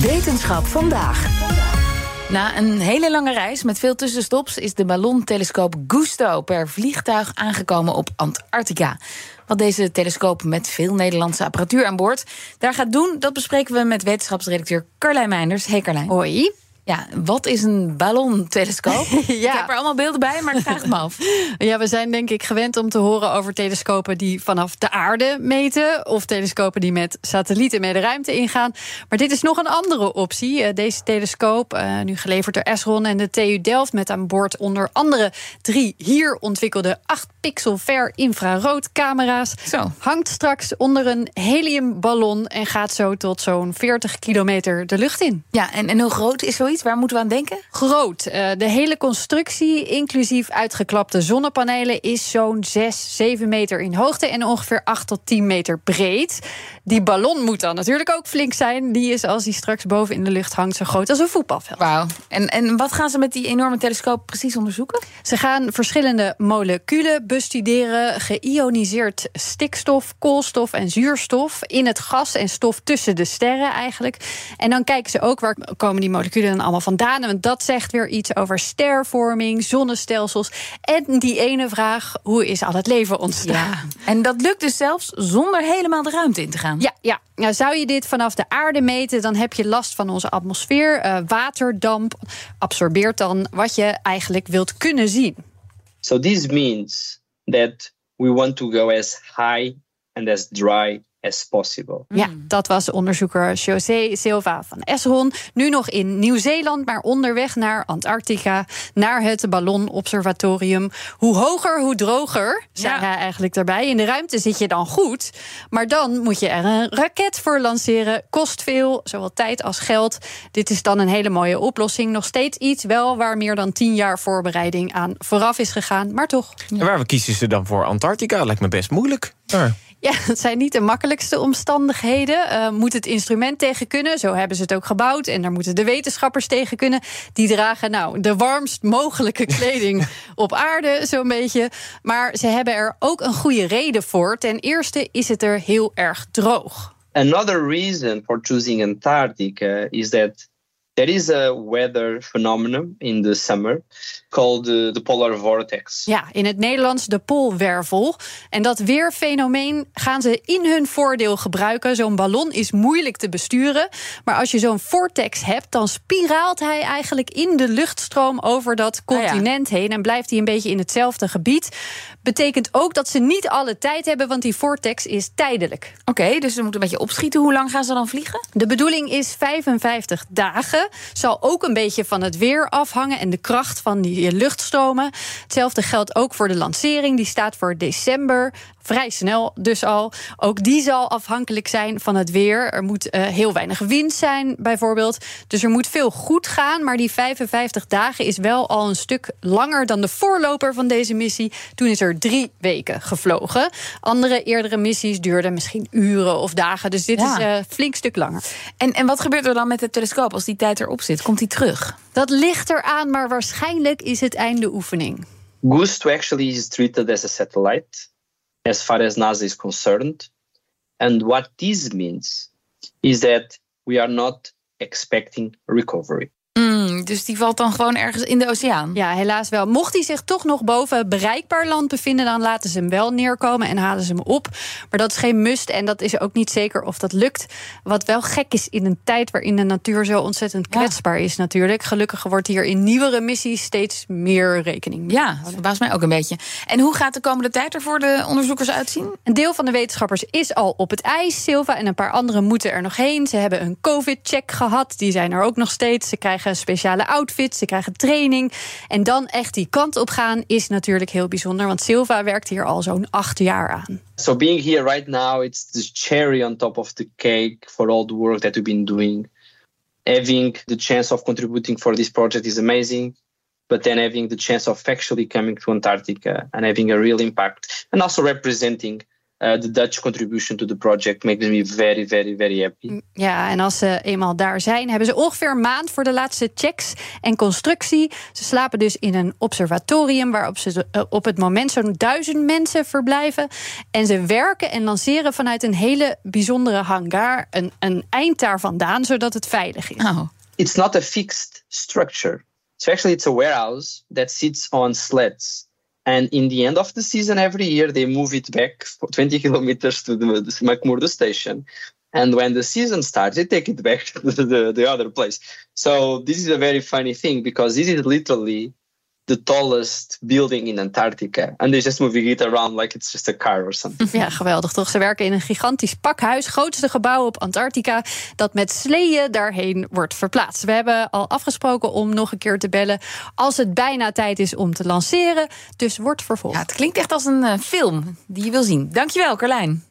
Wetenschap vandaag. Na een hele lange reis met veel tussenstops is de ballontelescoop Gusto per vliegtuig aangekomen op Antarctica. Wat deze telescoop met veel Nederlandse apparatuur aan boord daar gaat doen, dat bespreken we met wetenschapsredacteur Carlijn Meinders. Hey Carlijn. Hoi. Ja, wat is een ballontelescoop? ja. Ik heb er allemaal beelden bij, maar ik vraag het me af. Ja, we zijn denk ik gewend om te horen over telescopen die vanaf de aarde meten. Of telescopen die met satellieten mee de ruimte ingaan. Maar dit is nog een andere optie. Eh, deze telescoop, eh, nu geleverd door Esron en de TU Delft, met aan boord onder andere drie hier ontwikkelde 8 pixel ver infraroodcamera's. Zo. Hangt straks onder een heliumballon en gaat zo tot zo'n 40 kilometer de lucht in. Ja, en, en hoe groot is zoiets? Waar moeten we aan denken? Groot. Uh, de hele constructie, inclusief uitgeklapte zonnepanelen, is zo'n 6, 7 meter in hoogte en ongeveer 8 tot 10 meter breed. Die ballon moet dan natuurlijk ook flink zijn. Die is, als die straks boven in de lucht hangt, zo groot als een voetbalveld. Wauw. En, en wat gaan ze met die enorme telescoop precies onderzoeken? Ze gaan verschillende moleculen bestuderen: geïoniseerd stikstof, koolstof en zuurstof in het gas en stof tussen de sterren eigenlijk. En dan kijken ze ook waar komen die moleculen dan allemaal vandaan. Want dat zegt weer iets over stervorming, zonnestelsels en die ene vraag: hoe is al het leven ontstaan? Ja. En dat lukt dus zelfs zonder helemaal de ruimte in te gaan. Ja, ja. Nou, zou je dit vanaf de aarde meten, dan heb je last van onze atmosfeer. Uh, waterdamp absorbeert dan wat je eigenlijk wilt kunnen zien. So this means that we want to go as high and as dry as possible. Ja, dat was onderzoeker José Silva van Esron. Nu nog in Nieuw-Zeeland, maar onderweg naar Antarctica, naar het ballonobservatorium. Hoe hoger, hoe droger, zei ja. hij eigenlijk daarbij. In de ruimte zit je dan goed, maar dan moet je er een raket voor lanceren. Kost veel, zowel tijd als geld. Dit is dan een hele mooie oplossing. Nog steeds iets wel waar meer dan tien jaar voorbereiding aan vooraf is gegaan, maar toch. En waar kiezen ze dan voor Antarctica? Lijkt me best moeilijk. Maar... Ja, dat zijn niet de makkelijkste omstandigheden. Uh, moet het instrument tegen kunnen. Zo hebben ze het ook gebouwd. En daar moeten de wetenschappers tegen kunnen. Die dragen nou de warmst mogelijke kleding op aarde, zo'n beetje. Maar ze hebben er ook een goede reden voor. Ten eerste is het er heel erg droog. Another reason for choosing Antarctica is that There is a weather phenomenon in the summer called the, the polar vortex. Ja, in het Nederlands de poolwervel. En dat weerfenomeen gaan ze in hun voordeel gebruiken. Zo'n ballon is moeilijk te besturen. Maar als je zo'n vortex hebt, dan spiraalt hij eigenlijk in de luchtstroom over dat continent heen. En blijft hij een beetje in hetzelfde gebied. Betekent ook dat ze niet alle tijd hebben, want die vortex is tijdelijk. Oké, dus ze moeten een beetje opschieten. Hoe lang gaan ze dan vliegen? De bedoeling is 55 dagen. Zal ook een beetje van het weer afhangen en de kracht van die luchtstromen. Hetzelfde geldt ook voor de lancering. Die staat voor december vrij snel dus al. Ook die zal afhankelijk zijn van het weer. Er moet uh, heel weinig wind zijn, bijvoorbeeld. Dus er moet veel goed gaan. Maar die 55 dagen is wel al een stuk langer dan de voorloper van deze missie. Toen is er drie weken gevlogen. Andere eerdere missies duurden misschien uren of dagen. Dus dit ja. is een uh, flink stuk langer. En, en wat gebeurt er dan met de telescoop als die tijd erop zit? Komt die terug? Dat ligt eraan, maar waarschijnlijk is het einde oefening. Gusto actually is treated as a satellite. as far as NASA is concerned. And what this means is that we are not expecting recovery. Mm, dus die valt dan gewoon ergens in de oceaan? Ja, helaas wel. Mocht hij zich toch nog boven bereikbaar land bevinden, dan laten ze hem wel neerkomen en halen ze hem op. Maar dat is geen must en dat is ook niet zeker of dat lukt. Wat wel gek is in een tijd waarin de natuur zo ontzettend kwetsbaar is, natuurlijk. Gelukkig wordt hier in nieuwere missies steeds meer rekening mee. Ja, dat verbaast mij ook een beetje. En hoe gaat de komende tijd er voor de onderzoekers uitzien? Een deel van de wetenschappers is al op het ijs. Silva en een paar anderen moeten er nog heen. Ze hebben een COVID-check gehad. Die zijn er ook nog steeds. Ze krijgen speciale outfits, ze krijgen training. En dan echt die kant op gaan is natuurlijk heel bijzonder. Want Silva werkt hier al zo'n acht jaar aan. So being here right now, it's the cherry on top of the cake for all the work that we've been doing. Having the chance of contributing for this project is amazing. But then having the chance of actually coming to Antarctica and having a real impact and also representing uh, the Dutch contribution to the project makes me very, very, very happy. Ja, en als ze eenmaal daar zijn, hebben ze ongeveer een maand voor de laatste checks en constructie. Ze slapen dus in een observatorium waarop ze uh, op het moment zo'n duizend mensen verblijven. En ze werken en lanceren vanuit een hele bijzondere hangar, een, een eind daar vandaan, zodat het veilig is. Oh. It's not a fixed structure. So actually, it's a warehouse that sits on sleds. And in the end of the season, every year they move it back 20 kilometers to the, McMurdo station. And when the season starts, they take it back to the, the, the other place. So this is a very funny thing because this is literally the tallest building in Antarctica. And they're just moving it around like it's just a car or something. Ja, geweldig toch? Ze werken in een gigantisch pakhuis, grootste gebouw op Antarctica, dat met sleeën daarheen wordt verplaatst. We hebben al afgesproken om nog een keer te bellen als het bijna tijd is om te lanceren. Dus wordt vervolgd. Ja, het klinkt echt als een uh, film die je wil zien. Dankjewel, Carlijn.